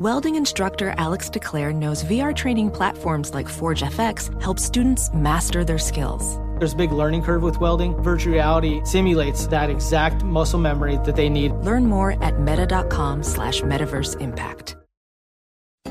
Welding instructor Alex DeClaire knows VR training platforms like Forge FX help students master their skills. There's a big learning curve with welding. Virtual reality simulates that exact muscle memory that they need. Learn more at meta.com slash metaverse impact.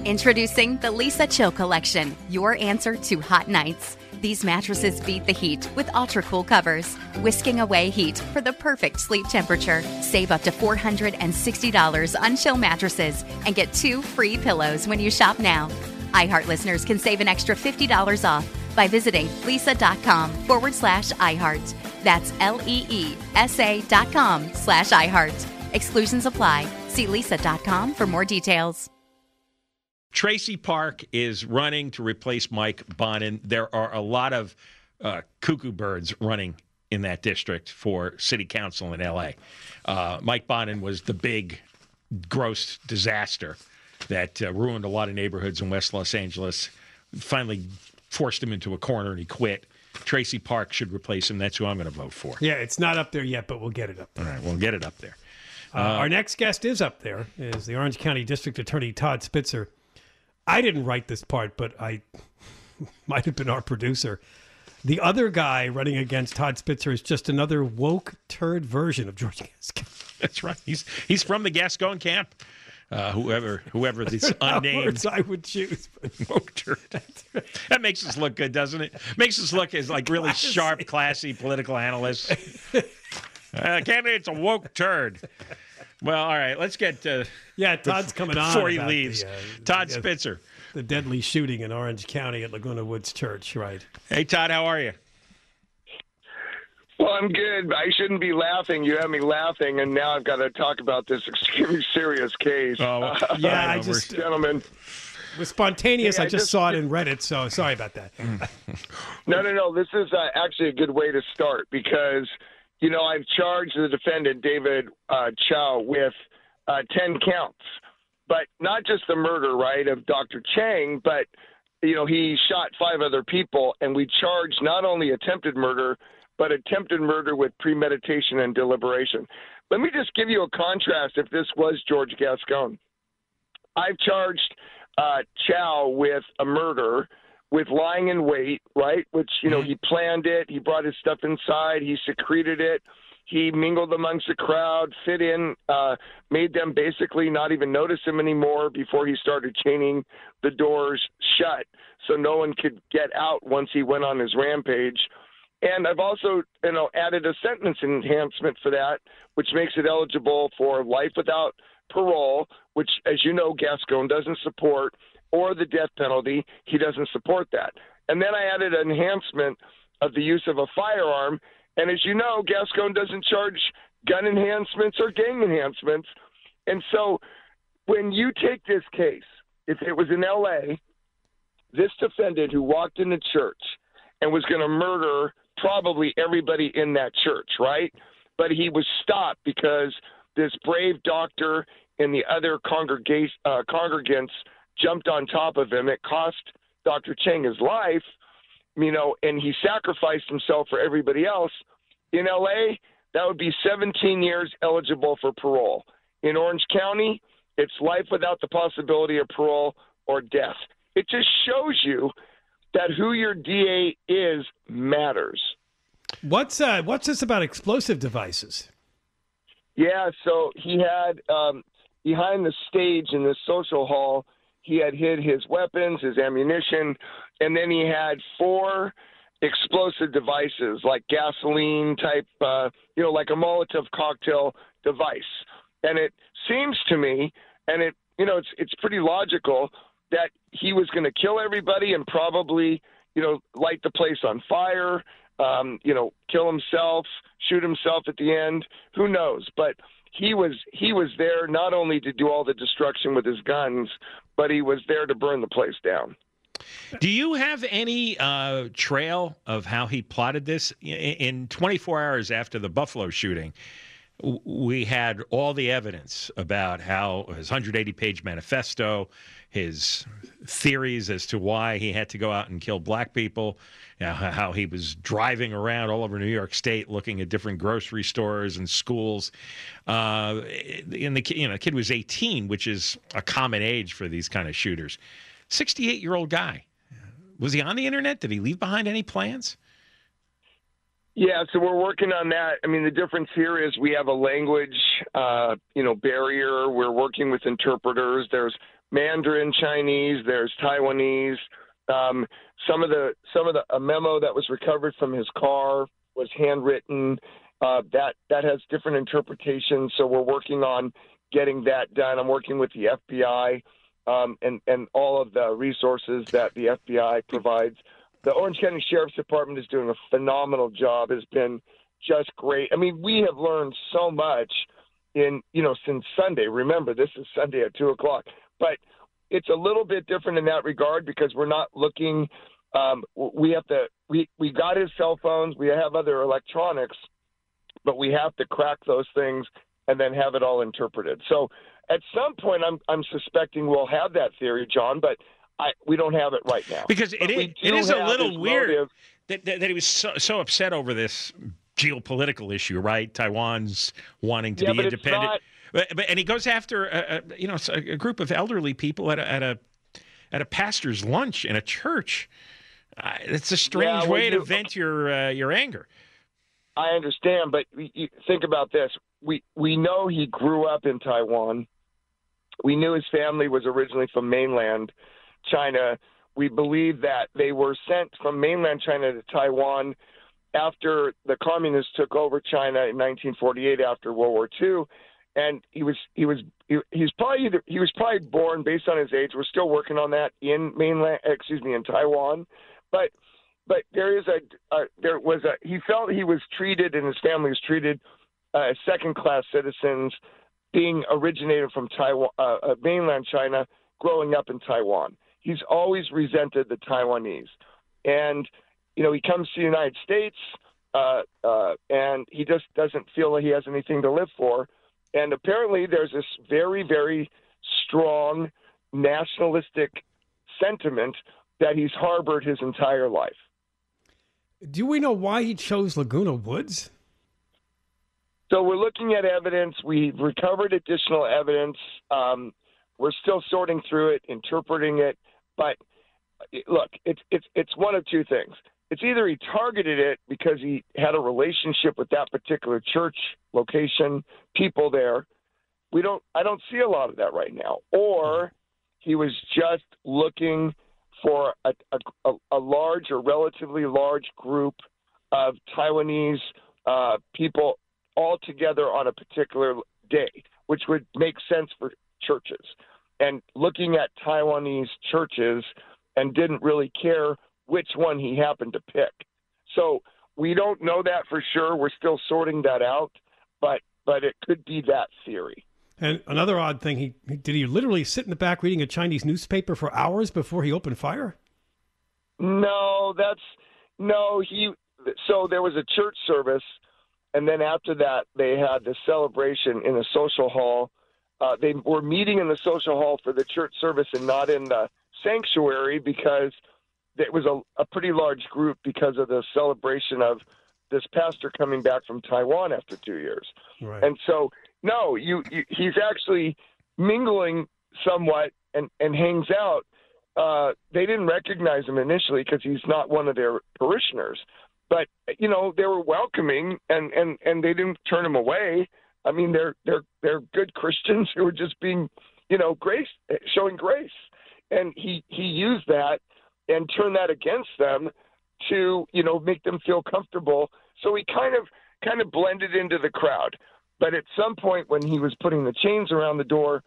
Introducing the Leesa Chill Collection, your answer to hot nights. These mattresses beat the heat with ultra cool covers, whisking away heat for the perfect sleep temperature. Save up to $460 on chill mattresses and get two free pillows when you shop now. iHeart listeners can save an extra $50 off by visiting leesa.com forward slash iHeart. That's L E E S A dot com slash iHeart. Exclusions apply. See leesa.com for more details. Traci Park is running to replace Mike Bonin. There are a lot of uh, cuckoo birds running in that district for city council in LA. Uh, Mike Bonin was the big, gross disaster that uh, ruined a lot of neighborhoods in West Los Angeles. Finally, forced him into a corner and he quit. Traci Park should replace him. That's who I'm going to vote for. Yeah, it's not up there yet, but we'll get it up there. All right, we'll get it up there. Uh, our next guest is up there, is the Orange County District Attorney Todd Spitzer. I didn't write this part, but I might have been our producer. The other guy running against Todd Spitzer is just another woke turd version of George Gascon. That's right. He's he's from the Gascon camp. Uh, whoever whoever this unnamed words I would choose. woke turd. That makes us look good, doesn't it? Makes us look as like really sharp, classy political analysts. Uh, candidate's a woke turd. Well, all right. Let's get uh, Yeah, Todd's coming on before he leaves. the, uh, Todd the- Spitzer. the deadly shooting in Orange County at Laguna Woods Church, right? Hey, Todd, how are you? Well, I'm good. I shouldn't be laughing. You have me laughing, and now I've got to talk about this extremely serious case. Oh, Yeah, I just Gentlemen, it was spontaneous. Hey, I I just just- saw it in Reddit, so sorry about that. no, no, no. This is uh, actually a good way to start because, you know, I've charged the defendant, David uh, Chou, with uh, 10 counts, but not just the murder, right, of Dr. Chang, but, you know, he shot five other people, and we charged not only attempted murder, but attempted murder with premeditation and deliberation. Let me just give you a contrast if this was George Gascon. I've charged uh, Chou with a murder, with lying in wait, right? Which, you know, he planned it, he brought his stuff inside, he secreted it, he mingled amongst the crowd, fit in, uh, made them basically not even notice him anymore before he started chaining the doors shut so no one could get out once he went on his rampage. And I've also, you know, added a sentence enhancement for that, which makes it eligible for life without parole, which, as you know, Gascon doesn't support, or the death penalty. He doesn't support that. And then I added an enhancement of the use of a firearm. And as you know, Gascon doesn't charge gun enhancements or gang enhancements. And so when you take this case, if it was in LA, this defendant who walked into church and was going to murder probably everybody in that church, right? But he was stopped because this brave doctor and the other congrega- uh, congregants jumped on top of him. It cost Dr. Cheng his life, you know, and he sacrificed himself for everybody else. In LA, that would be 17 years eligible for parole. In Orange County, it's life without the possibility of parole or death. It just shows you that who your DA is matters. What's uh, what's this about explosive devices? Yeah, so he had um, behind the stage in the social hall, he had hid his weapons, his ammunition, and then he had four explosive devices like gasoline type, uh, you know, like a Molotov cocktail device. And it seems to me, and it, you know, it's it's pretty logical that he was going to kill everybody and probably, you know, light the place on fire, um, you know, kill himself, shoot himself at the end. Who knows? But he was he was there not only to do all the destruction with his guns, but he was there to burn the place down. Do you have any uh, trail of how he plotted this? In 24 hours after the Buffalo shooting, we had all the evidence about how his 180 page manifesto, his theories as to why he had to go out and kill black people, you know, how he was driving around all over New York State looking at different grocery stores and schools. Uh, and the you know, the kid was 18, which is a common age for these kind of shooters. 68 year old guy. Was he on the internet? Did he leave behind any plans? Yeah, so we're working on that. I mean, the difference here is we have a language, uh, you know, barrier. We're working with interpreters. There's Mandarin Chinese. There's Taiwanese. Um, some of the some of the a memo that was recovered from his car was handwritten. Uh, that that has different interpretations. So we're working on getting that done. I'm working with the FBI um, and and all of the resources that the FBI provides the Orange County Sheriff's Department is doing a phenomenal job. Has been just great. I mean, we have learned so much in you know since Sunday. Remember, this is Sunday at two o'clock, but it's a little bit different in that regard because we're not looking. Um, we have to. We we got his cell phones. We have other electronics, but we have to crack those things and then have it all interpreted. So at some point, I'm I'm suspecting we'll have that theory, John. But I, we don't have it right now because it is, it is a little weird that, that, that, he was so, so upset over this geopolitical issue, right? Taiwan's wanting to yeah, be but independent, not... but, but, and he goes after a, a you know a, group of elderly people at a, at a at a pastor's lunch in a church. Uh, it's a strange yeah, way to vent your uh, your anger. I understand, but you, think about this: we we know he grew up in Taiwan. We knew his family was originally from mainland China. We believe that they were sent from mainland China to Taiwan after the communists took over China in 1948 after World War II. And he was he was he, he's probably either, he was probably born based on his age. We're still working on that in mainland excuse me in Taiwan, but but there is a, a there was a he felt he was treated and his family was treated uh, as second class citizens being originated from Taiwan uh, uh, mainland China growing up in Taiwan he's always resented the Taiwanese. And, you know, he comes to the United States uh, uh, and he just doesn't feel that he has anything to live for. And apparently there's this very, very strong nationalistic sentiment that he's harbored his entire life. Do we know why he chose Laguna Woods? So we're looking at evidence. We've recovered additional evidence. Um, we're still sorting through it, interpreting it. But look, it's it's it's one of two things. It's either he targeted it because he had a relationship with that particular church location, people there. We don't I don't see a lot of that right now. Or he was just looking for a, a, a large or relatively large group of Taiwanese uh, people all together on a particular day, which would make sense for churches and looking at Taiwanese churches and didn't really care which one he happened to pick. So we don't know that for sure. We're still sorting that out, but but it could be that theory. And another odd thing, he did he literally sit in the back reading a Chinese newspaper for hours before he opened fire? No, that's no, he so there was a church service and then after that they had the celebration in a social hall uh, they were meeting in the social hall for the church service and not in the sanctuary because it was a, a pretty large group because of the celebration of this pastor coming back from Taiwan after two years. Right. And so, no, you, you he's actually mingling somewhat and, and hangs out. Uh, they didn't recognize him initially because he's not one of their parishioners, but you know they were welcoming and and and they didn't turn him away. I mean, they're they're they're good Christians who are just being, you know, grace showing grace, and he he used that and turned that against them to you know make them feel comfortable. So he kind of kind of blended into the crowd. But at some point when he was putting the chains around the door,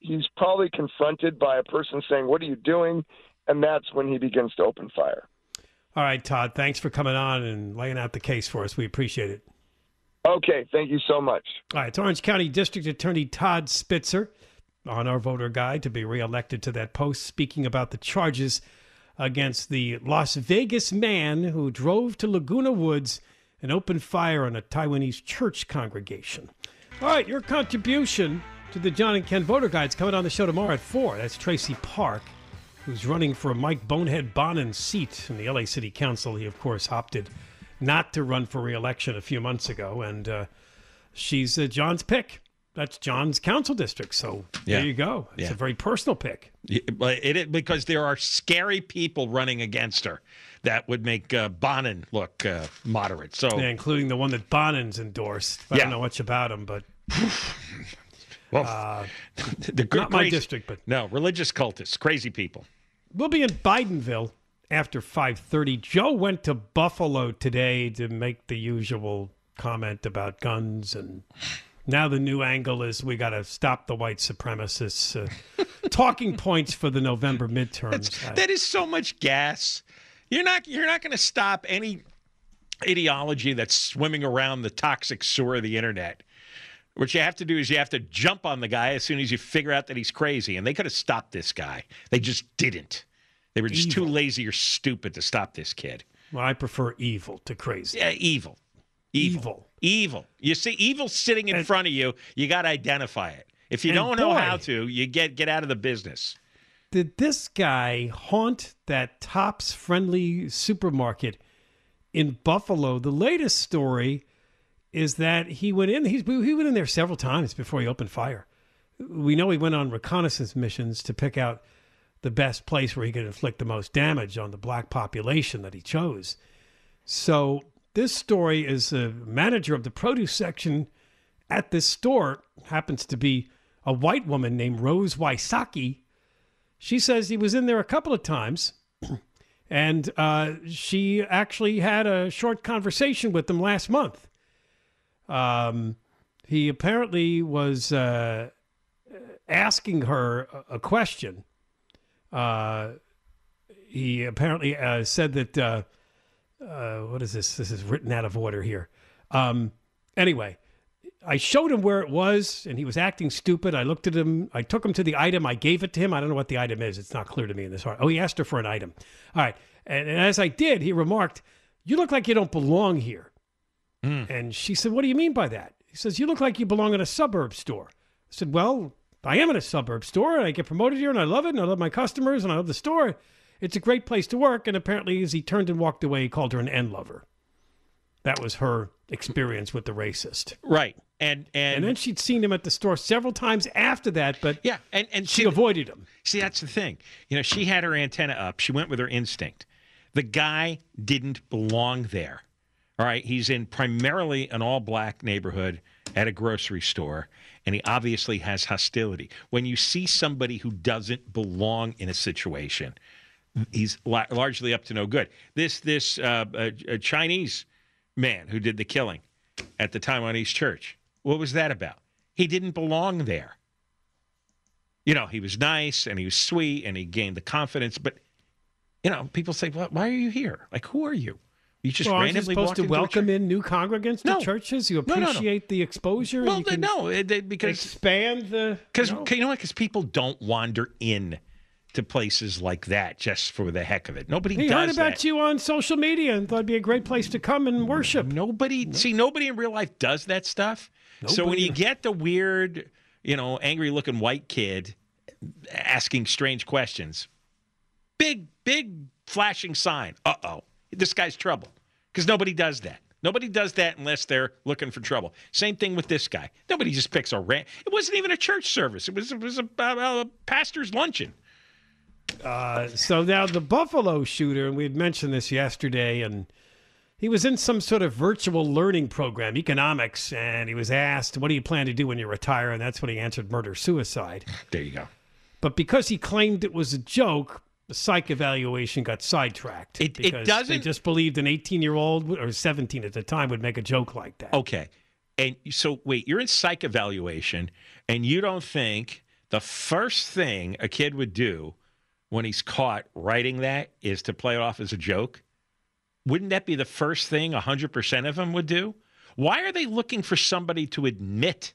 he's probably confronted by a person saying, "What are you doing?" And that's when he begins to open fire. All right, Todd. Thanks for coming on and laying out the case for us. We appreciate it. Okay, thank you so much. All right, it's Orange County District Attorney Todd Spitzer on our voter guide to be reelected to that post, speaking about the charges against the Las Vegas man who drove to Laguna Woods and opened fire on a Taiwanese church congregation. All right, your contribution to the John and Ken voter guide is coming on the show tomorrow at 4. That's Traci Park, who's running for Mike Bonehead Bonin's seat in the LA City Council. He, of course, opted not to run for reelection a few months ago, and uh, she's uh, John's pick. That's John's council district. So Yeah. there you go. It's Yeah. a very personal pick. But it, it because there are scary people running against her that would make uh, Bonin look uh, moderate. So Yeah, including the one that Bonin's endorsed. I don't know much about him, but well, the gr- not my district, but no religious cultists, crazy people. we'll be in Bidenville after 5:30. Joe went to Buffalo today to make the usual comment about guns and now the new angle is we got to stop the white supremacists. Uh, talking points for the November midterms. I- That is so much gas. You're not you're not going to stop any ideology that's swimming around the toxic sewer of the internet. What you have to do is you have to jump on the guy as soon as you figure out that he's crazy. And they could have stopped this guy. They just didn't. They were just too lazy or stupid to stop this kid. well, I prefer evil to crazy. Yeah, evil. Evil. Evil. Evil. You see evil sitting in And- front of you, you got to identify it. If you don't know how to, you get get out of the business. did this guy haunt that Tops friendly supermarket in Buffalo? The latest story is that he went in. He's he went in there several times before he opened fire. We know he went on reconnaissance missions to pick out the best place where he could inflict the most damage on the black population that he chose. So this story is a manager of the produce section at this store happens to be a white woman named Rose Wysocki. She says he was in there a couple of times, and uh, she actually had a short conversation with him last month. Um, he apparently was uh, asking her a question. Uh, he apparently uh, said that uh, uh, what is this? This is written out of order here. Um, anyway, I showed him where it was, and he was acting stupid. I looked at him. I took him to the item. I gave it to him. I don't know what the item is. It's not clear to me in this part. Oh, he asked her for an item. All right. And, and as I did, he remarked, You look like you don't belong here. And she said, What do you mean by that? He says, You look like you belong in a suburb store. I said, Well, I am in a suburb store, and I get promoted here, and I love it, and I love my customers, and I love the store. It's a great place to work. And apparently, as he turned and walked away, he called her an N lover. That was her experience with the racist. Right. And and, And then she'd seen him at the store several times after that, but yeah, and and she see, avoided him. see that's the thing. You know, she had her antenna up. She went with her instinct. The guy didn't belong there. All right, he's in primarily an all-black neighborhood at a grocery store, and he obviously has hostility. When you see somebody who doesn't belong in a situation, he's la- largely up to no good. This this uh, uh, uh, Chinese man who did the killing at the Taiwanese church. What was that about? He didn't belong there. You know, he was nice and he was sweet and he gained the confidence, but you know, people say, well, "Why are you here? Like, who are you? You just Well, randomly supposed to welcome in new congregants No. to churches? You No, no, no. appreciate the exposure? and Well, no, it- they- because expand the. because no. you know what? Because people don't wander in to places like that just for the heck of it. Nobody He heard about that. you on social media and thought it'd be a great place to come and worship. Nobody see nobody in real life does that stuff. So when you get the weird, you know, angry looking white kid asking strange questions, big big flashing sign. Uh oh, this guy's trouble. Because nobody does that. Nobody does that unless they're looking for trouble. Same thing with this guy. Nobody just picks a ran. It wasn't even a church service. It was it was a, a, a pastor's luncheon. Uh, so now the Buffalo shooter, and we had mentioned this yesterday, and he was in some sort of virtual learning program, economics, and he was asked, "What do you plan to do when you retire?" And that's when he answered murder suicide. There you go. But because he claimed it was a joke, the psych evaluation got sidetracked. It- it because They doesn't- just believed an 18 year old or 17 at the time would make a joke like that. Okay. And so, wait, you're in psych evaluation, and you don't think the first thing a kid would do when he's caught writing that is to play it off as a joke? Wouldn't that be the first thing 100% of them would do? Why are they looking for somebody to admit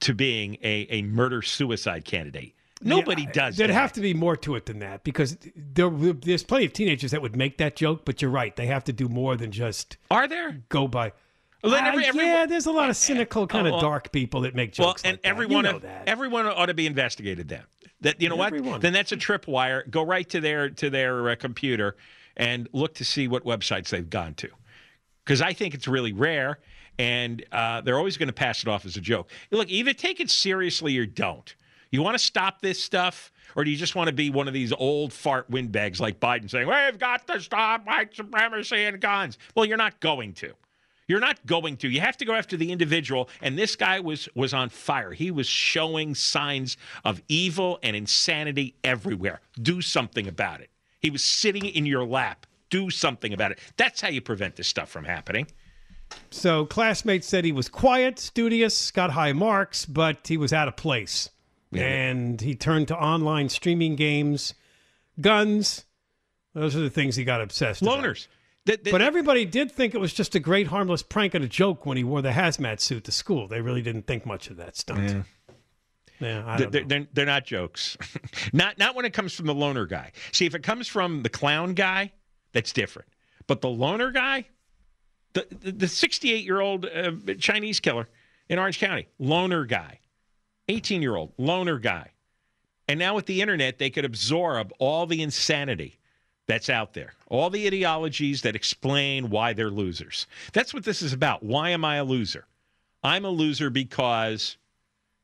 to being a, a murder suicide candidate? Nobody Yeah, does. There'd that. have to be more to it than that because there, there's plenty of teenagers that would make that joke, but you're right. They have to do more than just Are there? go by. Well, then Uh, every- yeah, there's a lot of cynical, kind of well- dark people that make jokes. Well, and like everyone, you know that. everyone ought to be investigated. Then that you know what? Then that's a tripwire. Go right to their to their uh, computer and look to see what websites they've gone to, because I think it's really rare, and uh, they're always going to pass it off as a joke. Look, either take it seriously or don't. You want to stop this stuff, or do you just want to be one of these old fart windbags like Biden saying, "We've got to stop white supremacy and guns"? Well, you're not going to. You're not going to. You have to go after the individual. And this guy was was on fire. He was showing signs of evil and insanity everywhere. Do something about it. He was sitting in your lap. Do something about it. That's how you prevent this stuff from happening. So classmates said he was quiet, studious, got high marks, but he was out of place. And he turned to online streaming games, guns. Those are the things he got obsessed about. Loners. The- the- But everybody did think it was just a great harmless prank and a joke when he wore the hazmat suit to school. They really didn't think much of that stunt. Yeah, I They're, they're, they're, not jokes. not not when it comes from the loner guy. See, if it comes from the clown guy, that's different. But the loner guy, the the 68 year old uh, Chinese killer in Orange County, loner guy, 18 year old loner guy, and now with the internet, they could absorb all the insanity that's out there, all the ideologies that explain why they're losers. That's what this is about. Why am I a loser? I'm a loser because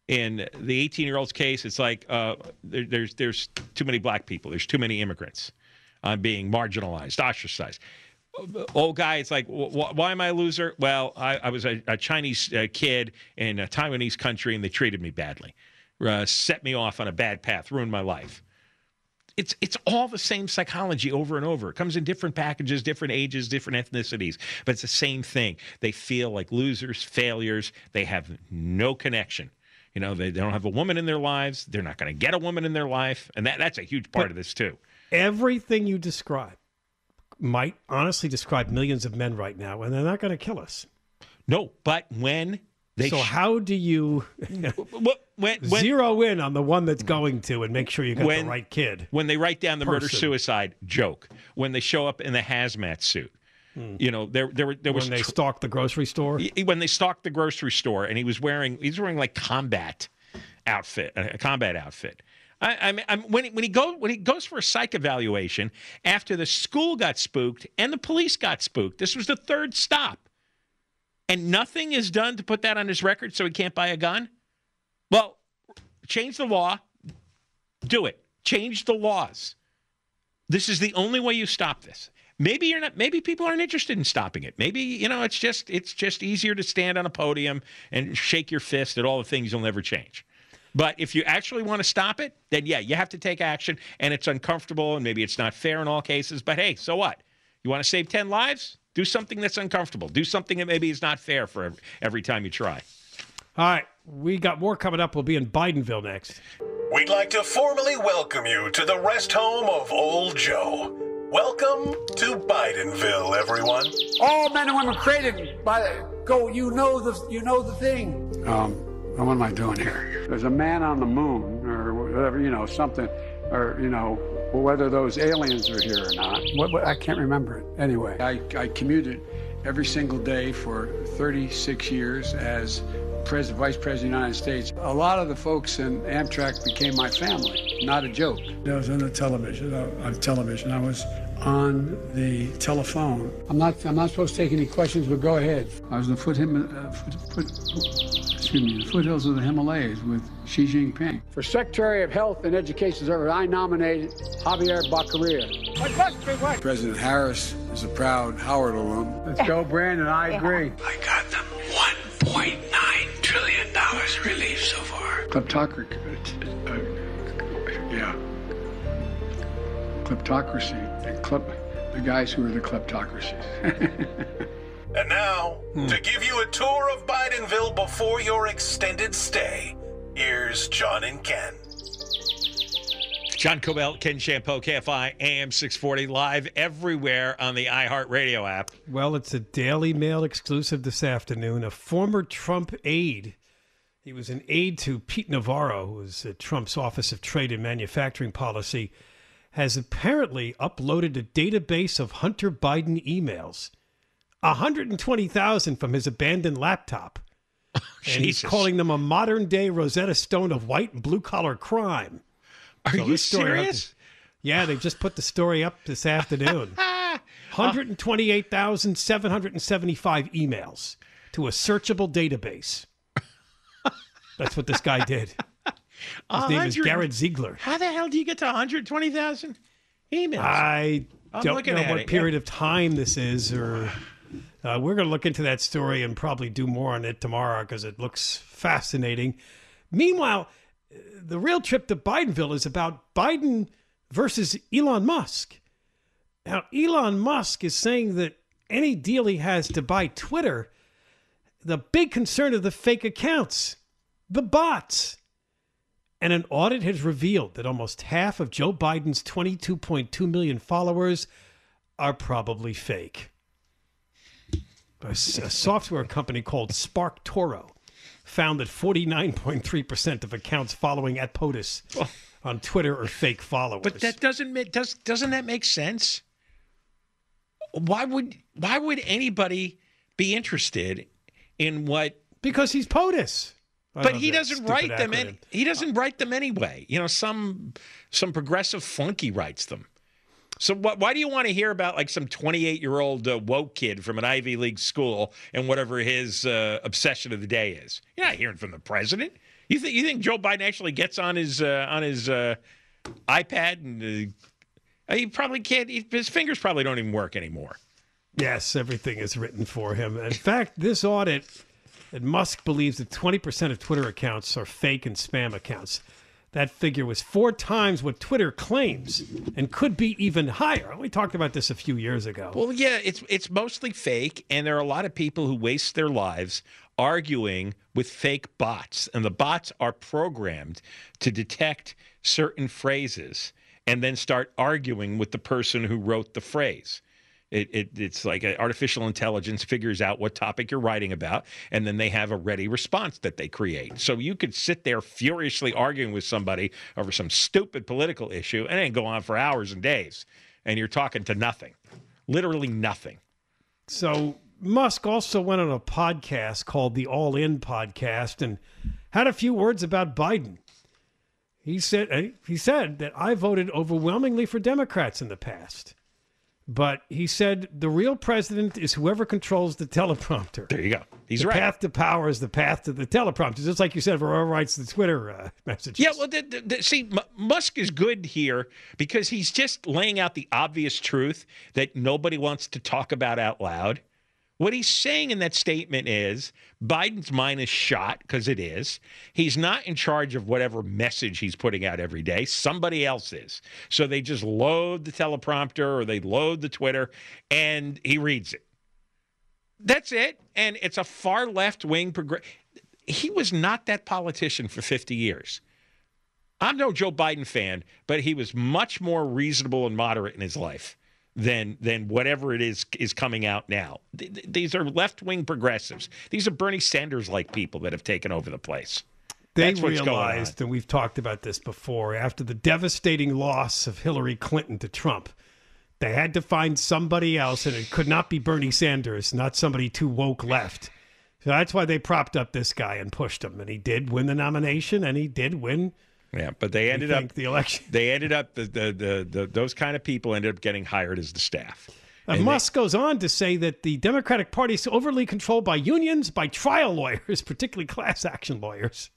in the 18 year old's case, it's like uh, there, there's there's too many black people. There's too many immigrants. I'm being marginalized, ostracized. Old guy, it's like, wh- wh- why am I a loser? Well, I, I was a, a Chinese uh, kid in a Taiwanese country, and they treated me badly, uh, set me off on a bad path, ruined my life. It's it's all the same psychology over and over. It comes in different packages, different ages, different ethnicities, but it's the same thing. They feel like losers, failures. They have no connection. You know, they, they don't have a woman in their lives. They're not going to get a woman in their life, and that that's a huge part of this too. Everything you describe might honestly describe millions of men right now, and they're not going to kill us. No, but when they so sh- how do you when, when, zero in on the one that's going to and make sure you got When- the right kid? when they write down the murder suicide joke, when they show up in the hazmat suit, hmm. you know, there there were there was When they tr- stalk the grocery store? When they stalked the grocery store and he was wearing he's wearing like combat outfit a combat outfit I, I mean, I'm, when he, when he when he goes for a psych evaluation after the school got spooked and the police got spooked this was the third stop. And nothing is done to put that on his record so he can't buy a gun? Well change the law. Do it. Change the laws. This is the only way you stop this. Maybe you're not maybe people aren't interested in stopping it. Maybe you know it's just it's just easier to stand on a podium and shake your fist at all the things you'll never change but if you actually want to stop it then yeah you have to take action and it's uncomfortable and maybe it's not fair in all cases but hey so what you want to save 10 lives do something that's uncomfortable do something that maybe is not fair for every, every time you try All right, we got more coming up. We'll be in Bidenville next. We'd like to formally welcome you to the rest home of Old Joe. Welcome to Bidenville, everyone. All men and women created by the go. You know the you know the thing. Um, what am I doing here? There's a man on the moon, or whatever, you know, something, or you know, whether those aliens are here or not. What, what, I can't remember it. Anyway, I, I commuted every single day for 36 years as President, Vice President of the United States. A lot of the folks in Amtrak became my family. Not a joke. I was on the television. uh, On television, I was on the telephone. I'm not. I'm not supposed to take any questions, but go ahead. I was in the foot, uh, foot, foot, excuse me, the foothills of the Himalayas with Xi Jinping. For Secretary of Health and Education Service, I nominated Javier Becerra. President Harris is a proud Howard alum. Let's go, Brandon. I agree. I got them $1.9 trillion relief so far. Kleptocracy. Uh, yeah. Kleptocracy. The, klep, the guys who are the kleptocracies. And now, hmm. to give you a tour of Bidenville before your extended stay, here's John and Ken. John Kobylt, Ken Chiampou, KFI, AM 640, live everywhere on the iHeartRadio app. Well, it's a Daily Mail exclusive this afternoon. A former Trump aide, he was an aide to Pete Navarro, who was at uh, Trump's Office of Trade and Manufacturing Policy, has apparently uploaded a database of Hunter Biden emails. 120,000 from his abandoned laptop. and he's calling them a modern day Rosetta Stone of white and blue collar crime. Are So you serious? Yeah, they just put the story up this afternoon. Uh, 128,775 emails to a searchable database. That's what this guy did. His name is 100 Garrett Ziegler. How the hell do you get to 120,000 emails? I I'm don't know at what it, period of time this is, or uh, we're going to look into that story and probably do more on it tomorrow because it looks fascinating. Meanwhile, the real trip to Bidenville is about Biden versus Elon Musk. Now, Elon Musk is saying that any deal he has to buy Twitter, the big concern of the fake accounts, the bots. And an audit has revealed that almost half of Joe Biden's 22.2 million followers are probably fake. A, a software company called SparkToro found that 49.3% of accounts following at POTUS oh. on Twitter are fake followers. But that doesn't make does doesn't that make sense? Why would why would anybody be interested in what? because he's POTUS. I But he doesn't write them. acronym. Any, he doesn't write them anyway. You know, some some progressive flunky writes them. So what, why do you want to hear about like some 28 year old uh, woke kid from an Ivy League school and whatever his uh, obsession of the day is? You're not hearing from the president. You think you think Joe Biden actually gets on his uh, on his uh, iPad and uh, he probably can't. He, his fingers probably don't even work anymore. Yes, everything is written for him. In fact, this audit, Musk believes that 20% of Twitter accounts are fake and spam accounts. That figure was four times what Twitter claims and could be even higher. We talked about this a few years ago. Well, yeah, it's it's mostly fake, and there are a lot of people who waste their lives arguing with fake bots, and the bots are programmed to detect certain phrases and then start arguing with the person who wrote the phrase. It, it, it's like artificial intelligence figures out what topic you're writing about, and then they have a ready response that they create. So you could sit there furiously arguing with somebody over some stupid political issue, and then go on for hours and days, and you're talking to nothing, literally nothing. So Musk also went on a podcast called the All In Podcast and had a few words about Biden. He said he said that I voted overwhelmingly for Democrats in the past. But he said the real president is whoever controls the teleprompter. There you go. He's the right. path to power is the path to the teleprompter. Just like you said, whoever writes the Twitter uh, messages. Yeah, well, the, the, the, see, M- Musk is good here because he's just laying out the obvious truth that nobody wants to talk about out loud. What he's saying in that statement is Biden's mind is shot because it is. He's not in charge of whatever message he's putting out every day. Somebody else is. So they just load the teleprompter or they load the Twitter and he reads it. That's it. And it's a far left wing. He was not that politician for 50 years. I'm no Joe Biden fan, but he was much more reasonable and moderate in his life than than whatever it is is coming out now. Th- th- These are left wing progressives. These are Bernie Sanders like people that have taken over the place. They That's what's going on. realized, and we've talked about this before, after the devastating loss of Hillary Clinton to Trump, they had to find somebody else, and it could not be Bernie Sanders, not somebody too woke left. So that's why they propped up this guy and pushed him, and he did win the nomination, and he did win. Yeah, but they ended up the election. They ended up the, the the the those kind of people ended up getting hired as the staff. And And they- Musk goes on to say that the Democratic Party is overly controlled by unions, by trial lawyers, particularly class action lawyers.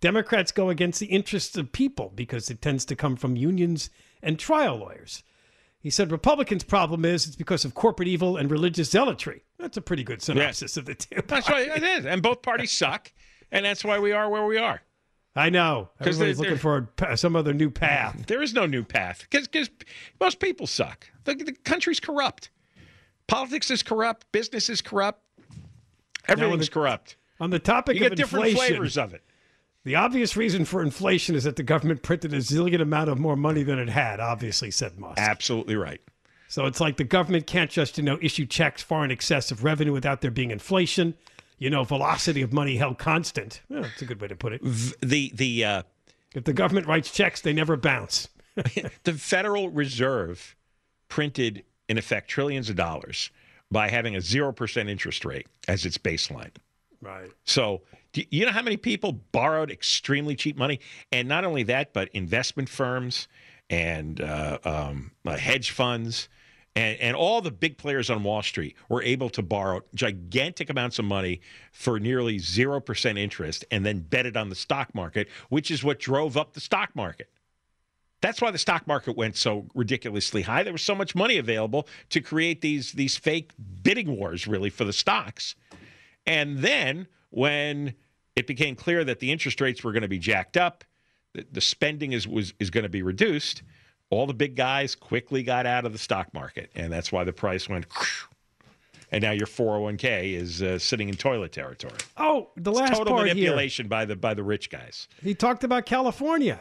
Democrats go against the interests of people because it tends to come from unions and trial lawyers. He said Republicans' problem is it's because of corporate evil and religious zealotry. That's a pretty good synopsis of the two. That's why it is, and both parties suck, and that's why we are where we are. I know. Everybody's looking for a some other new path. There is no new path because most people suck. The, the country's corrupt. Politics is corrupt. Business is corrupt. Everything's the- corrupt. On the topic You of get different inflation, flavors of it. The obvious reason for inflation is that the government printed a zillion amount of more money than it had, obviously, said Musk. Absolutely right. So it's like the government can't just, you know, issue checks far in excess of revenue without there being inflation. You know, velocity of money held constant. Well, that's a good way to put it. The the uh, if the government writes checks, they never bounce. the Federal Reserve printed, in effect, trillions of dollars by having a 0% interest rate as its baseline. Right. So, you know how many people borrowed extremely cheap money? And not only that, but investment firms and uh, um, uh, hedge funds and, and all the big players on Wall Street were able to borrow gigantic amounts of money for nearly 0% interest and then bet it on the stock market, which is what drove up the stock market. That's why the stock market went so ridiculously high. There was so much money available to create these these fake bidding wars, really, for the stocks. And then when it became clear that the interest rates were going to be jacked up, the, the spending is was is going to be reduced. All the big guys quickly got out of the stock market, and that's why the price went. And now your 401k is uh, sitting in toilet territory. Oh, the It's last total part manipulation by the by the rich guys. He talked about California.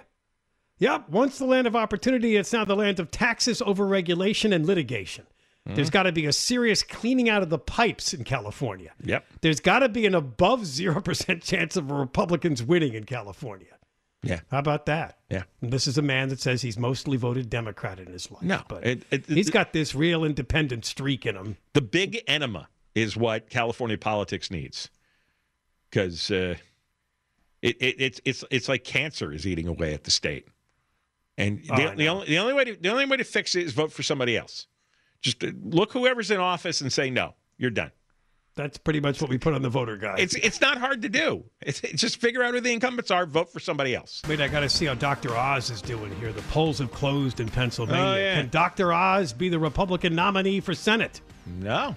Yep, once the land of opportunity, it's now the land of taxes, overregulation, and litigation. There's got to be a serious cleaning out of the pipes in California. Yep. There's got to be an above 0% chance of Republicans winning in California. Yeah. How about that? Yeah. And this is a man that says he's mostly voted Democrat in his life. No, but it- it- he's got this real independent streak in him. The big enema is what California politics needs, because uh, it, it, it's it's it's like cancer is eating away at the state, and Oh, the, I the only the only way to the only way to fix it is vote for somebody else. Just uh, look whoever's in office and say no, you're done. That's pretty much what we put on the voter guide. It's it's not hard to do. It's, it's just figure out who the incumbents are, vote for somebody else. Wait, I got to see how Dr. Oz is doing here. The polls have closed in Pennsylvania. Oh, yeah. Can Dr. Oz be the Republican nominee for Senate? No.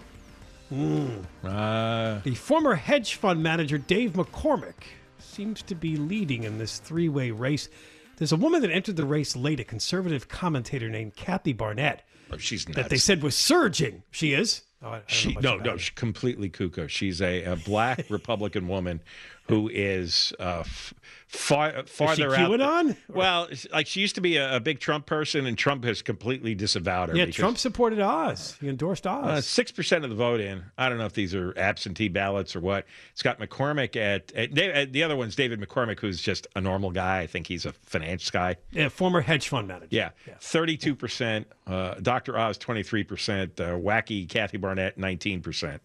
Uh, The former hedge fund manager Dave McCormick seems to be leading in this three way race. There's a woman that entered the race late, a conservative commentator named Kathy Barnette, oh, she's nuts. that they said was surging. She is? Oh, I- I She no no she's completely cuckoo. She's a, a black Republican woman who is uh, f- far farther out. QAnon? Well, like she used to be a, a big Trump person, and Trump has completely disavowed her. Yeah, Trump supported Oz. He endorsed uh, Oz. Six percent of the vote in. I don't know if these are absentee ballots or what. It's McCormick at, at, at the other one's David McCormick, who's just a normal guy. I think he's a finance guy. yeah, former hedge fund manager. Yeah, thirty-two percent. Uh, Dr. Oz, twenty-three percent. Uh, wacky Kathy Barnette, nineteen percent.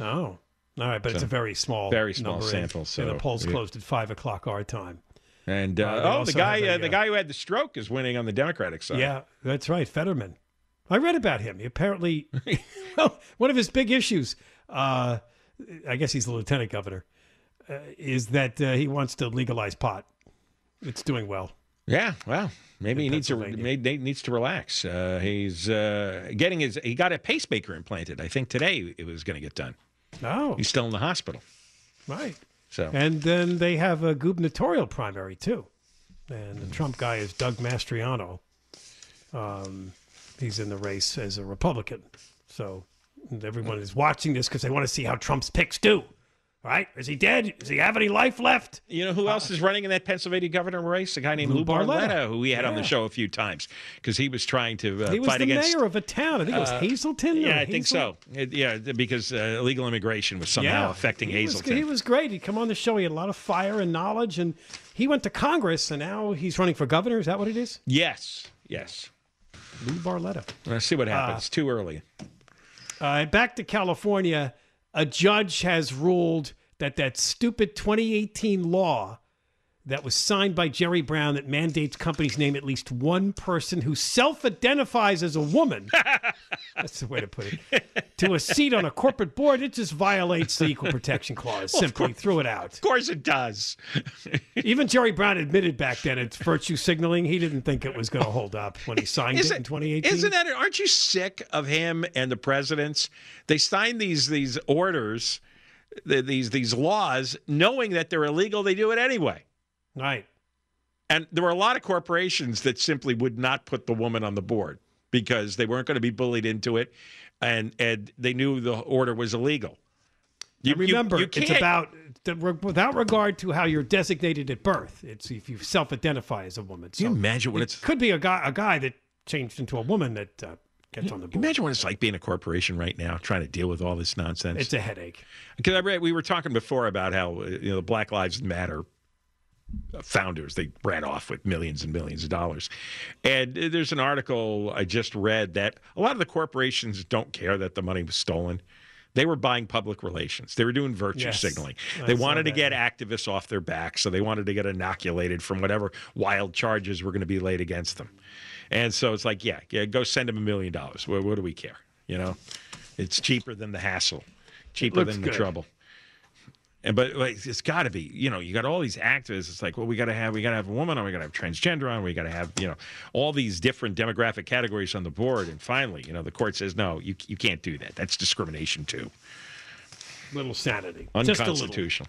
Oh, all right, but it's a very small, very small sample, so, the polls yeah. closed at five o'clock our time. And uh, Uh, oh, the guy, a, uh, the uh, guy who had the stroke is winning on the Democratic side. Yeah, that's right, Fetterman. I read about him. He apparently, well, one of his big issues, uh, I guess he's the lieutenant governor, uh, is that uh, he wants to legalize pot. It's doing well. yeah. Well, maybe he needs to maybe needs to relax. Uh, he's uh, getting his. He got a pacemaker implanted. I think today it was going to get done. Oh, He's still in the hospital. right. So And then they have a gubernatorial primary too, and the Trump guy is Doug Mastriano. Um, he's in the race as a Republican, so everyone is watching this because they want to see how Trump's picks do. Right? Is he dead? Does he have any life left? you know who else is running in that Pennsylvania governor race? A guy named Lou, Lou Barletta. Barletta, who we had on the show a few times because he was trying to uh, He was fight the against. mayor of a town. I think it was uh, Hazleton. Yeah, I think so. It- yeah, because uh, illegal immigration was somehow affecting he was, he was great. He'd come on the show. He had a lot of fire and knowledge, and he went to Congress, and now he's running for governor. Is that what it is? yes, yes. Lou Barletta. Let's see what happens. Too early. Uh, back to California, a judge has ruled that that stupid 2018 law that was signed by Jerry Brown that mandates companies name at least one person who self-identifies as a woman. that's the way to put it. To a seat on a corporate board, it just violates the equal protection clause. Simply threw it out. Of course it does. Even Jerry Brown admitted back then it's virtue signaling. He didn't think it was going to oh. hold up when he signed it in 2018. Isn't that? Aren't you sick of him and the presidents? They sign these these orders, th- these these laws, knowing that they're illegal. They do it anyway. Right? And there were a lot of corporations that simply would not put the woman on the board because they weren't going to be bullied into it, and and they knew the order was illegal. You, remember, you it's about without regard to how you're designated at birth. It's if you self-identify as a woman. Can you imagine what it it's could be a guy a guy that changed into a woman that uh, gets on the board. Imagine what it's like being a corporation right now, trying to deal with all this nonsense. It's a headache. Because I read we were talking before about how uh, you know the Black Lives Matter founders they ran off with millions and millions of dollars, and there's an article I just read that a lot of the corporations don't care that the money was stolen. They were buying public relations. They were doing virtue Yes. signaling. They saw wanted to get activists off their back, so they wanted to get inoculated from whatever wild charges were going to be laid against them. And so it's like, yeah, yeah, go send them a million dollars. What, what do we care? You know, it's cheaper than the hassle, cheaper than the good. trouble. And but like, it's got to be, you know, you got all these activists. It's like, well, we got to have, we got to have a woman on, we got to have transgender on, we got to have, you know, all these different demographic categories on the board. And finally, you know, the court says, no, you you can't do that. That's discrimination too. Little sanity. Just a little. Unconstitutional.